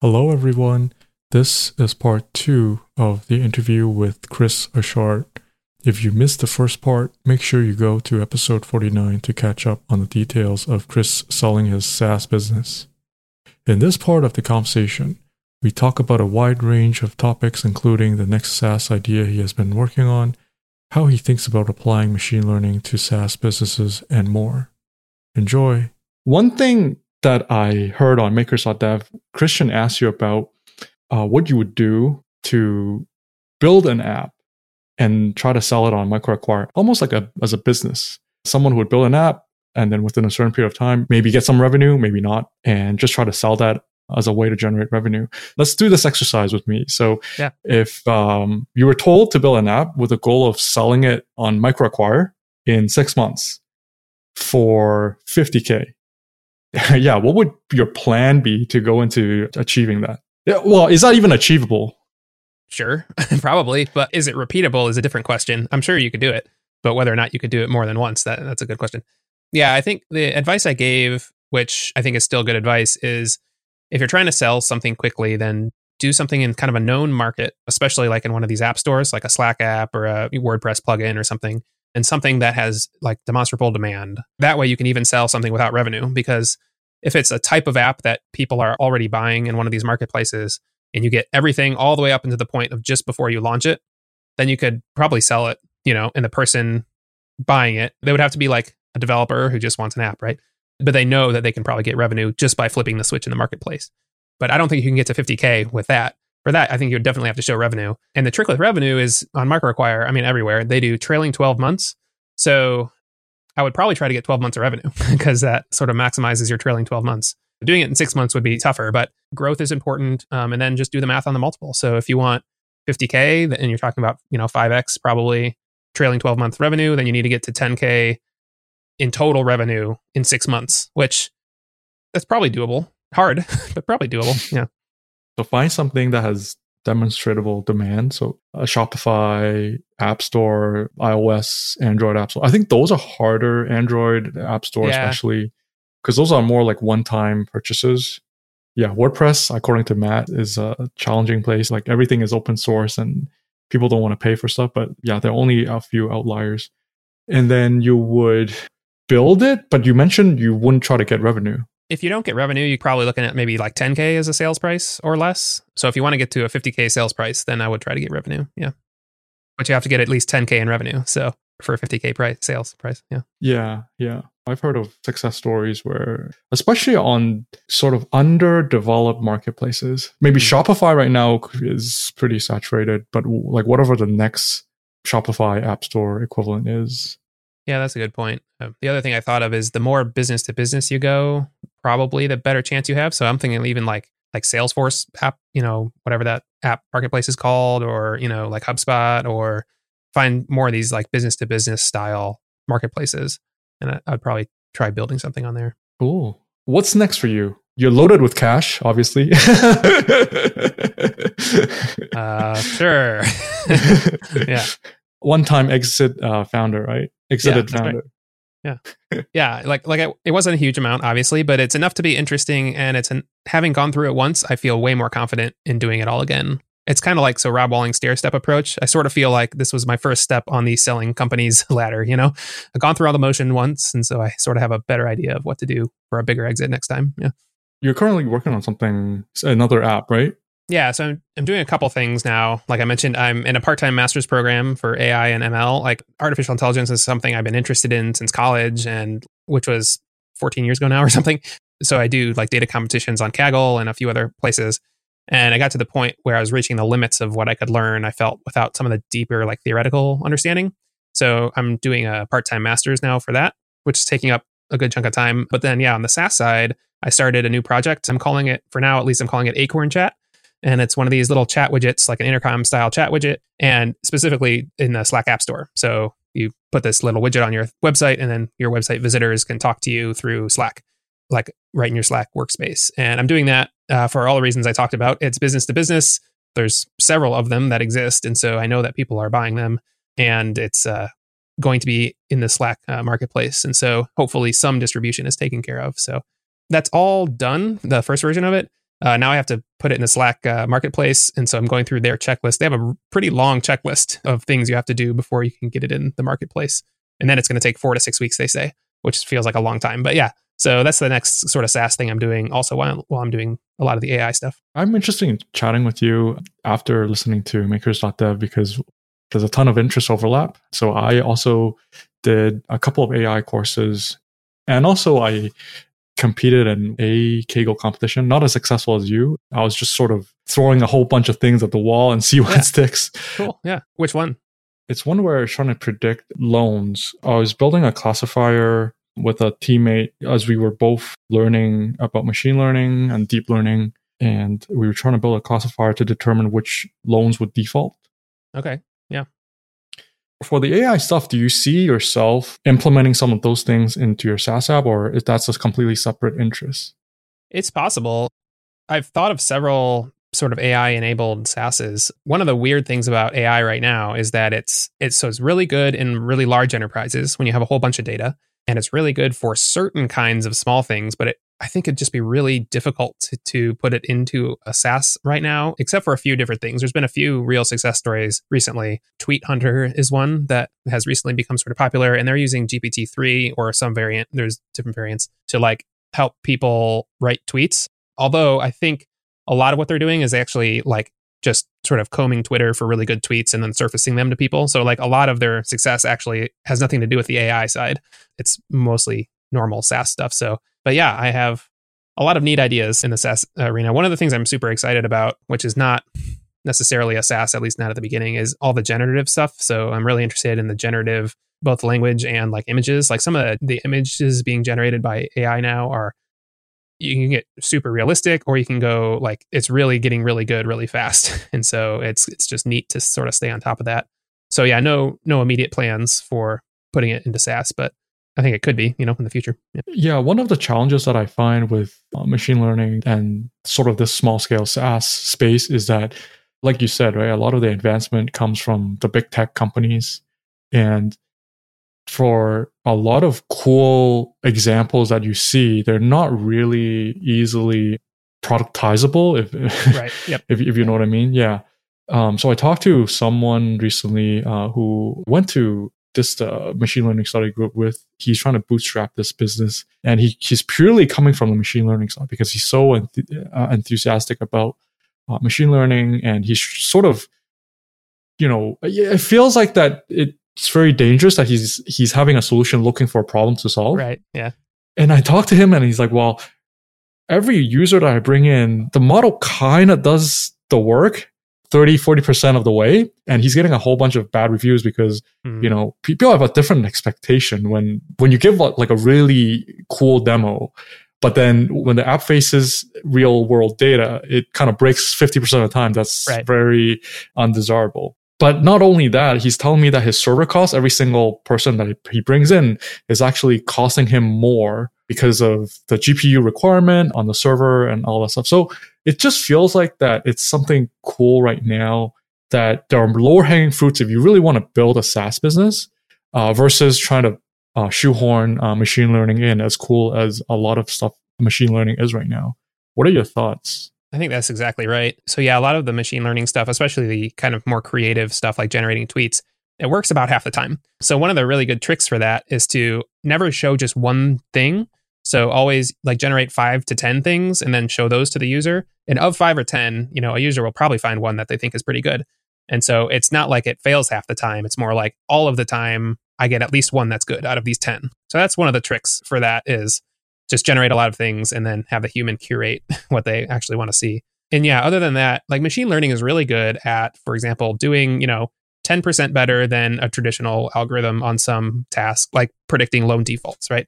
Hello, everyone. This is part two of the interview with Chris Achard. If you missed the first part, make sure you go to episode 49 to catch up on the details of Chris selling his SaaS business. In this part of the conversation, we talk about a wide range of topics, including the next SaaS idea he has been working on, how he thinks about applying machine learning to SaaS businesses, and more. Enjoy. One thing that I heard on makers.dev, Christian asked you about uh, what you would do to build an app and try to sell it on MicroAcquire, almost like a as a business. Someone who would build an app and then within a certain period of time, maybe get some revenue, maybe not, and just try to sell that as a way to generate revenue. Let's do this exercise with me. So, Yeah. if um, you were told to build an app with the goal of selling it on MicroAcquire in six months for 50k, yeah, what would your plan be to go into achieving that? Yeah, well, is that even achievable? Sure, probably. But is it repeatable is a different question. I'm sure you could do it, but whether or not you could do it more than once, that that's a good question. Yeah, I think the advice I gave, which I think is still good advice, is if you're trying to sell something quickly, then do something in kind of a known market, especially like in one of these app stores, like a Slack app or a WordPress plugin or something, and something that has like demonstrable demand. That way you can even sell something without revenue because if it's a type of app that people are already buying in one of these marketplaces and you get everything all the way up into the point of just before you launch it, then you could probably sell it, you know, and the person buying it, they would have to be like a developer who just wants an app, right? But they know that they can probably get revenue just by flipping the switch in the marketplace. But I don't think you can get to 50K with that. For that, I think you would definitely have to show revenue. And the trick with revenue is on MicroAcquire, I mean, everywhere, they do trailing 12 months. So I would probably try to get 12 months of revenue because that sort of maximizes your trailing 12 months. Doing it in six months would be tougher, but growth is important. Um, and then just do the math on the multiple. So if you want 50K and you're talking about, you know, 5X probably trailing 12 month revenue, then you need to get to 10K in total revenue in six months, which that's probably doable. Hard, but probably doable. Yeah. So find something that has demonstrable demand. So a Shopify App Store, iOS, Android App Store. I think those are harder. Android App Store, Yeah. especially because those are more like one-time purchases. Yeah, WordPress, according to Matt, is a challenging place. Like everything is open source and people don't want to pay for stuff. But yeah, there are only a few outliers. And then you would build it, but you mentioned you wouldn't try to get revenue. If you don't get revenue, you're probably looking at maybe like 10K as a sales price or less. So if you want to get to a 50K sales price, then I would try to get revenue. Yeah. But you have to get at least 10K in revenue. So for a 50K price, sales price. Yeah. Yeah, yeah. I've heard of success stories where, especially on sort of underdeveloped marketplaces, maybe Mhm. Shopify right now is pretty saturated, but like whatever the next Shopify App Store equivalent is. Yeah, that's a good point. Uh, the other thing I thought of is the more business to business you go, probably the better chance you have. So I'm thinking even like like Salesforce app, you know, whatever that app marketplace is called, or you know, like HubSpot, or find more of these like business to business style marketplaces, and I, I'd probably try building something on there. Cool. What's next for you? You're loaded with cash, obviously. Uh, sure. yeah, One time exit uh, founder, right? Exited that's right. Founder. yeah. Like like I, it wasn't a huge amount, obviously, but it's enough to be interesting. And it's an, having gone through it once, I feel way more confident in doing it all again. It's kind of like so Rob Walling stair step approach. I sort of feel like this was my first step on the selling companies ladder. You know, I've gone through all the motion once, and so I sort of have a better idea of what to do for a bigger exit next time. Yeah. You're currently working on something, another app, right? Yeah, so I'm, I'm doing a couple things now. Like I mentioned, I'm in a part time master's program for AI and ML. Like artificial intelligence is something I've been interested in since college, and which was 14 years ago now or something. So I do like data competitions on Kaggle and a few other places. And I got to the point where I was reaching the limits of what I could learn, I felt, without some of the deeper, like theoretical understanding. So I'm doing a part time master's now for that, which is taking up a good chunk of time. But then, yeah, on the SaaS side, I started a new project. I'm calling it, for now at least, I'm calling it Acorn Chat and it's one of these little chat widgets, like an intercom style chat widget, and specifically in the Slack App Store. So you put this little widget on your website, and then your website visitors can talk to you through Slack, like right in your Slack workspace. And I'm doing that uh, for all the reasons I talked about. It's business to business. There's several of them that exist, and so I know that people are buying them, and it's uh, going to be in the Slack uh, marketplace. And so hopefully some distribution is taken care of. So that's all done, the first version of it. Uh, now I have to put it in the Slack uh, marketplace. And so I'm going through their checklist. They have a pretty long checklist of things you have to do before you can get it in the marketplace. And then it's going to take four to six weeks, they say, which feels like a long time. But yeah, so that's the next sort of SaaS thing I'm doing also while, while I'm doing a lot of the AI stuff. I'm interested in chatting with you after listening to makers.dev because there's a ton of interest overlap. So I also did a couple of AI courses and also I competed in a Kaggle competition, not as successful as you. I was just sort of throwing a whole bunch of things at the wall and see what Yeah. sticks. Cool. Yeah. Which one? It's one where I was trying to predict loans. I was building a classifier with a teammate as we were both learning about machine learning and deep learning. And we were trying to build a classifier to determine which loans would default. Okay. For the AI stuff, do you see yourself implementing some of those things into your SaaS app, or is that a completely separate interest? It's possible. I've thought of several sort of AI enabled SaaSes. One of the weird things about AI right now is that it's it's so it's really good in really large enterprises when you have a whole bunch of data, and it's really good for certain kinds of small things, but it I think it'd just be really difficult to, to put it into a SaaS right now, except for a few different things. There's been a few real success stories recently. Tweet Hunter is one that has recently become sort of popular, and they're using GPT-3 or some variant. There's different variants to like help people write tweets. Although I think a lot of what they're doing is actually like just sort of combing Twitter for really good tweets and then surfacing them to people. So like a lot of their success actually has nothing to do with the AI side. It's mostly normal SaaS stuff. So, but yeah, I have a lot of neat ideas in the SaaS arena. One of the things I'm super excited about, which is not necessarily a SaaS, at least not at the beginning, is all the generative stuff. So I'm really interested in the generative, both language and like images. Like some of the, the images being generated by AI now are you can get super realistic or you can go like it's really getting really good really fast. And so it's it's just neat to sort of stay on top of that. So yeah, no no immediate plans for putting it into SaaS, but I think it could be, you know, in the future. Yeah. Yeah, one of the challenges that I find with uh, machine learning and sort of this small scale SaaS space is that, like you said, right, a lot of the advancement comes from the big tech companies. And for a lot of cool examples that you see, they're not really easily productizable, if, Right. Yep. if, if you know what I mean. Yeah. Um, so I talked to someone recently uh, who went to this uh, machine learning study group with. He's trying to bootstrap this business, and he he's purely coming from the machine learning side because he's so enth- uh, enthusiastic about uh, machine learning, and he's sort of, you know, it feels like that it's very dangerous that he's he's having a solution looking for a problem to solve. Right. Yeah. And I talked to him, and he's like, "Well, every user that I bring in, the model kind of does the work." 30 40% of the way and he's getting a whole bunch of bad reviews because Mhm. you know people have a different expectation when when you give like a really cool demo but then when the app faces real world data it kind of breaks 50% of the time that's Right. very undesirable but not only that he's telling me that his server costs every single person that he brings in is actually costing him more because of the gpu requirement on the server and all that stuff so it just feels like that it's something cool right now that there are lower hanging fruits if you really want to build a SaaS business uh, versus trying to uh, shoehorn uh, machine learning in as cool as a lot of stuff machine learning is right now. What are your thoughts? I think that's exactly right. So yeah, a lot of the machine learning stuff, especially the kind of more creative stuff like generating tweets, it works about half the time. So one of the really good tricks for that is to never show just one thing. So always like generate 5 to 10 things and then show those to the user. And of 5 or 10, you know, a user will probably find one that they think is pretty good. And so it's not like it fails half the time. It's more like all of the time I get at least one that's good out of these 10. So that's one of the tricks for that is just generate a lot of things and then have the human curate what they actually want to see. And yeah, other than that, like machine learning is really good at, for example, doing, you know, 10% better than a traditional algorithm on some task, like predicting loan defaults, right?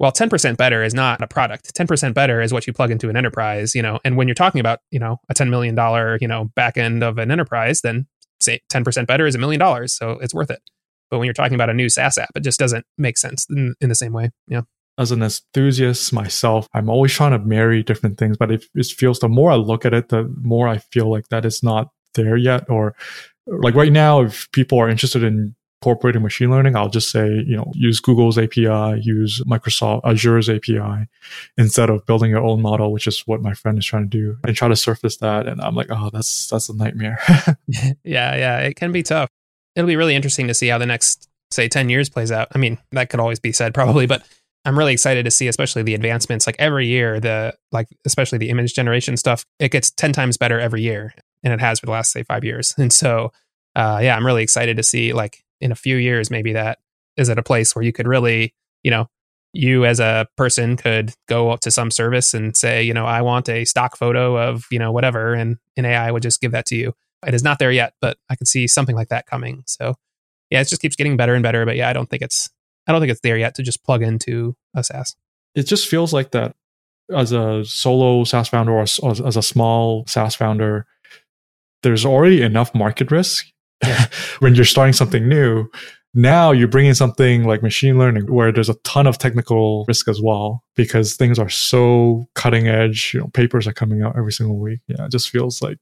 Well, 10% better is not a product. 10% better is what you plug into an enterprise, you know, and when you're talking about, you know, a $10 million, you know, back end of an enterprise, then say 10% better is a million dollars. So it's worth it. But when you're talking about a new SaaS app, it just doesn't make sense in, in the same way. Yeah. As an enthusiast myself, I'm always trying to marry different things, but it, it feels the more I look at it, the more I feel like that is not there yet. Or like right now, if people are interested in incorporating machine learning, I'll just say, you know, use Google's API, use Microsoft Azure's API instead of building your own model, which is what my friend is trying to do and try to surface that. And I'm like, oh, that's, that's a nightmare. yeah. Yeah. It can be tough. It'll be really interesting to see how the next, say, 10 years plays out. I mean, that could always be said probably, but I'm really excited to see, especially the advancements. Like every year, the like especially the image generation stuff, it gets ten times better every year, and it has for the last say five years. And so, uh, yeah, I'm really excited to see like in a few years maybe that is at a place where you could really, you know, you as a person could go up to some service and say, you know, I want a stock photo of you know whatever, and an AI would just give that to you. It is not there yet, but I can see something like that coming. So, yeah, it just keeps getting better and better. But yeah, I don't think it's I don't think it's there yet to just plug into a SaaS. It just feels like that as a solo SaaS founder or as a small SaaS founder, there's already enough market risk yeah. when you're starting something new. Now you're bringing something like machine learning where there's a ton of technical risk as well because things are so cutting edge. You know, papers are coming out every single week. Yeah, it just feels like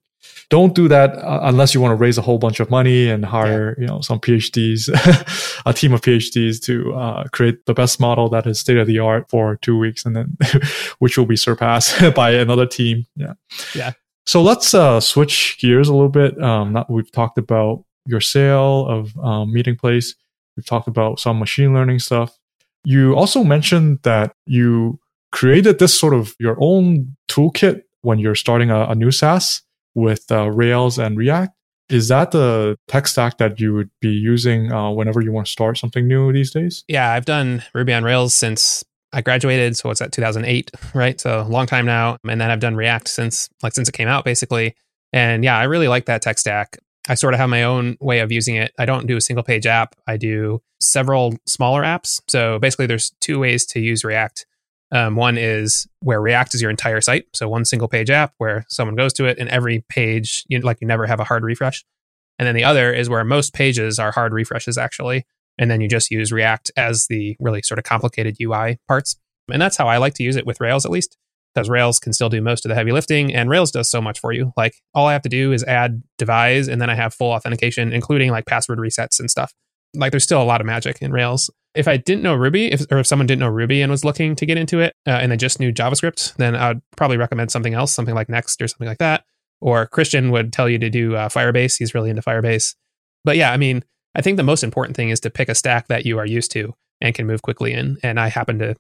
don't do that uh, unless you want to raise a whole bunch of money and hire yeah. you know some phds a team of phds to uh, create the best model that is state of the art for two weeks and then which will be surpassed by another team. Yeah. Yeah. So let's uh, switch gears a little bit. Um, not, we've talked about your sale of um, Meetingplace we've talked about some machine learning stuff. You also mentioned that you created this sort of your own toolkit when you're starting a, a new SaaS with uh, Rails and React. Is that the tech stack that you would be using uh, whenever you want to start something new these days? Yeah, I've done Ruby on Rails since I graduated. So what's that, 2008, right? So a long time now. And then I've done React since like since it came out, basically. And yeah, I really like that tech stack. I sort of have my own way of using it. I don't do a single page app. I do several smaller apps. So basically, there's two ways to use React. Um, one is where React is your entire site, so one single page app where someone goes to it, and every page, you like you never have a hard refresh. And then the other is where most pages are hard refreshes actually, and then you just use React as the really sort of complicated UI parts. And that's how I like to use it with Rails at least, because Rails can still do most of the heavy lifting, and Rails does so much for you. Like all I have to do is add devise, and then I have full authentication, including like password resets and stuff. Like there's still a lot of magic in Rails if I didn't know Ruby, if, or if someone didn't know Ruby and was looking to get into it, uh, and they just knew JavaScript, then I would probably recommend something else, something like Next or something like that. Or Christian would tell you to do uh, Firebase. He's really into Firebase. But yeah, I mean, I think the most important thing is to pick a stack that you are used to and can move quickly in. And I happen to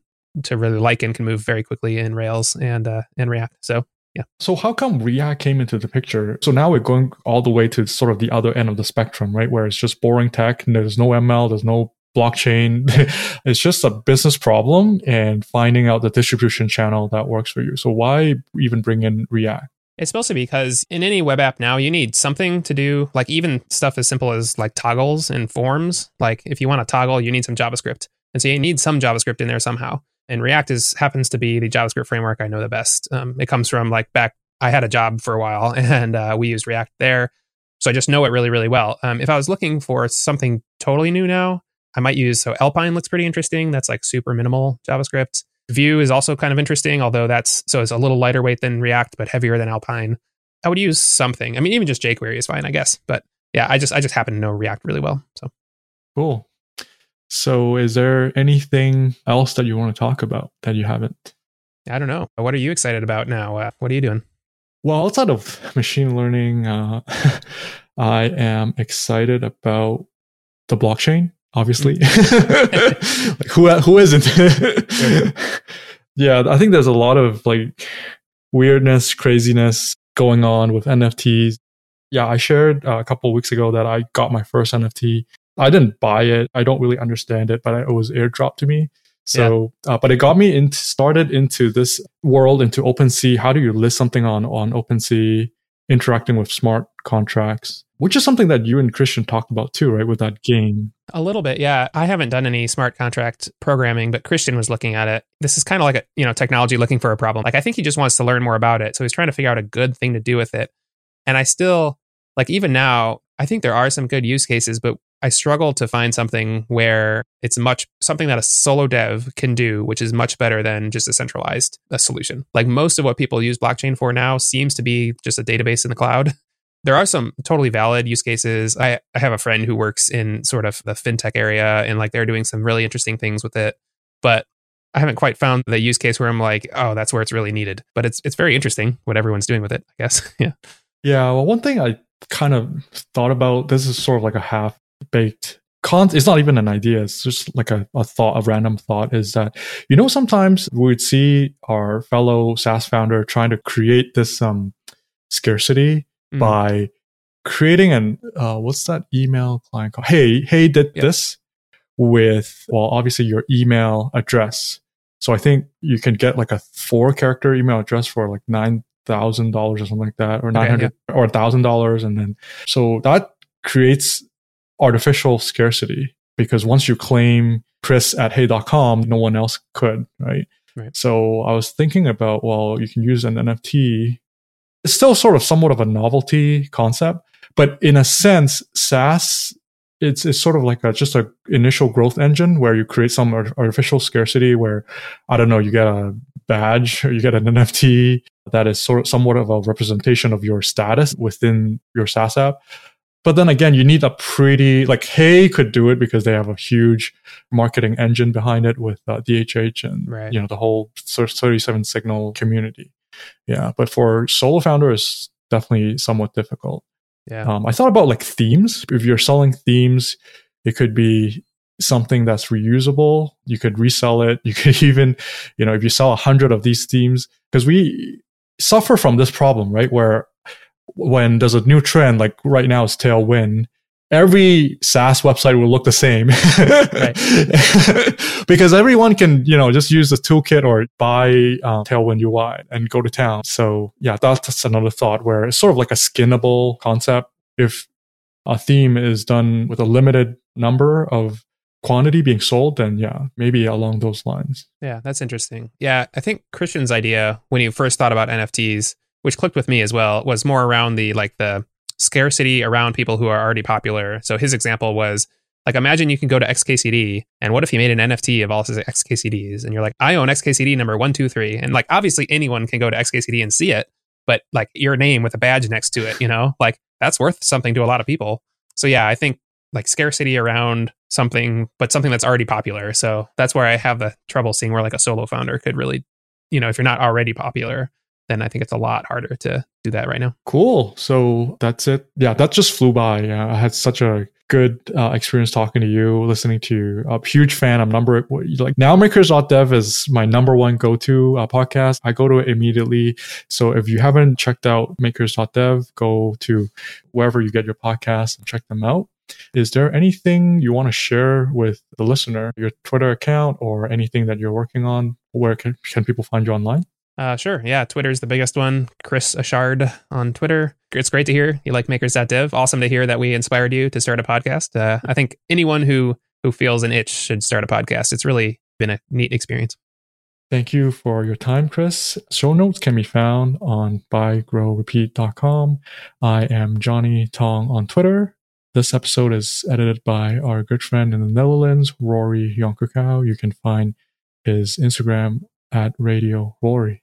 to really like and can move very quickly in Rails and uh, and React. So yeah. So how come React came into the picture? So now we're going all the way to sort of the other end of the spectrum, right? Where it's just boring tech and there's no ML, there's no blockchain. it's just a business problem and finding out the distribution channel that works for you. So why even bring in React? It's mostly because in any web app now, you need something to do, like even stuff as simple as like toggles and forms. Like if you want to toggle, you need some JavaScript. And so you need some JavaScript in there somehow. And React is happens to be the JavaScript framework I know the best. Um, it comes from like back, I had a job for a while and uh, we used React there. So I just know it really, really well. Um, if I was looking for something totally new now, I might use so Alpine looks pretty interesting. That's like super minimal JavaScript. Vue is also kind of interesting, although that's so it's a little lighter weight than React, but heavier than Alpine. I would use something. I mean, even just jQuery is fine, I guess. But yeah, I just I just happen to know React really well. So cool. So is there anything else that you want to talk about that you haven't? I don't know. What are you excited about now? Uh, what are you doing? Well, outside of machine learning, uh, I am excited about the blockchain obviously. like who who isn't? yeah, I think there's a lot of like weirdness, craziness going on with NFTs. Yeah, I shared uh, a couple weeks ago that I got my first NFT. I didn't buy it. I don't really understand it, but it was airdropped to me. So, yeah. uh, but it got me into started into this world into OpenSea. How do you list something on on OpenSea? Interacting with smart contracts which is something that you and Christian talked about too, right? With that game. A little bit, yeah. I haven't done any smart contract programming, but Christian was looking at it. This is kind of like a you know technology looking for a problem. Like I think he just wants to learn more about it, so he's trying to figure out a good thing to do with it. And I still like even now, I think there are some good use cases, but I struggle to find something where it's much something that a solo dev can do, which is much better than just a centralized a solution. Like most of what people use blockchain for now seems to be just a database in the cloud. there are some totally valid use cases. I, I have a friend who works in sort of the fintech area and like they're doing some really interesting things with it. But I haven't quite found the use case where I'm like, oh, that's where it's really needed. But it's it's very interesting what everyone's doing with it, I guess. yeah. Yeah. Well, one thing I kind of thought about this is sort of like a half baked con it's not even an idea it's just like a, a thought a random thought is that you know sometimes we would see our fellow saas founder trying to create this um scarcity mm. by creating an uh, what's that email client called hey hey did yep. this with well obviously your email address so i think you can get like a four character email address for like nine thousand dollars or something like that or nine hundred okay, yeah. or a thousand dollars and then so that creates artificial scarcity because once you claim chris at hey.com no one else could right Right. So I was thinking about, well, you can use an NFT it's still sort of somewhat of a novelty concept, but in a sense, SaaS it's it's sort of like a, just a initial growth engine where you create some artificial scarcity where I don't know you get a badge or you get an NFT that is sort of somewhat of a representation of your status within your SaaS app. But then again, you need a pretty like Hey could do it because they have a huge marketing engine behind it with uh, DHH and right. you know the whole 37 Signal community. Yeah but for solo founder is definitely somewhat difficult. Yeah. Um, i thought about like themes. If you're selling themes it could be something that's reusable. You could resell it. You could even you know if you sell a hundred of these themes because we suffer from this problem right where when there's a new trend like right now it's tailwind every SaaS website will look the same because everyone can, you know, just use the toolkit or buy uh, Tailwind UI and go to town. So yeah, that's another thought where it's sort of like a skinnable concept. If a theme is done with a limited number of quantity being sold, then yeah, maybe along those lines. Yeah, that's interesting. Yeah, I think Christian's idea when he first thought about NFTs, which clicked with me as well, was more around the like the scarcity around people who are already popular. So his example was like imagine you can go to XKCD and what if you made an NFT of all his XKCDs and you're like, I own XKCD number one, two, three. And like obviously anyone can go to XKCD and see it, but like your name with a badge next to it, you know, like that's worth something to a lot of people. So yeah, I think like scarcity around something, but something that's already popular. So that's where I have the trouble seeing where like a solo founder could really, you know, if you're not already popular, then I think it's a lot harder to do that right now. Cool. So that's it. Yeah, that just flew by. Yeah, I had such a good uh, experience talking to you, listening to you. A huge fan. I'm number like nowmakers.dev is my number one go to uh, podcast. I go to it immediately. So if you haven't checked out makers.dev, go to wherever you get your podcast and check them out. Is there anything you want to share with the listener, your Twitter account or anything that you're working on? Where can, can people find you online? Uh, sure. Yeah. Twitter's the biggest one. Chris Achard on Twitter. It's great to hear you like makers.dev. Awesome to hear that we inspired you to start a podcast. Uh, I think anyone who who feels an itch should start a podcast. It's really been a neat experience. Thank you for your time, Chris. Show notes can be found on buygrowrepeat.com. I am Johnny Tong on Twitter. This episode is edited by our good friend in the Netherlands, Rory Yonkukau. You can find his Instagram at Radio Rory.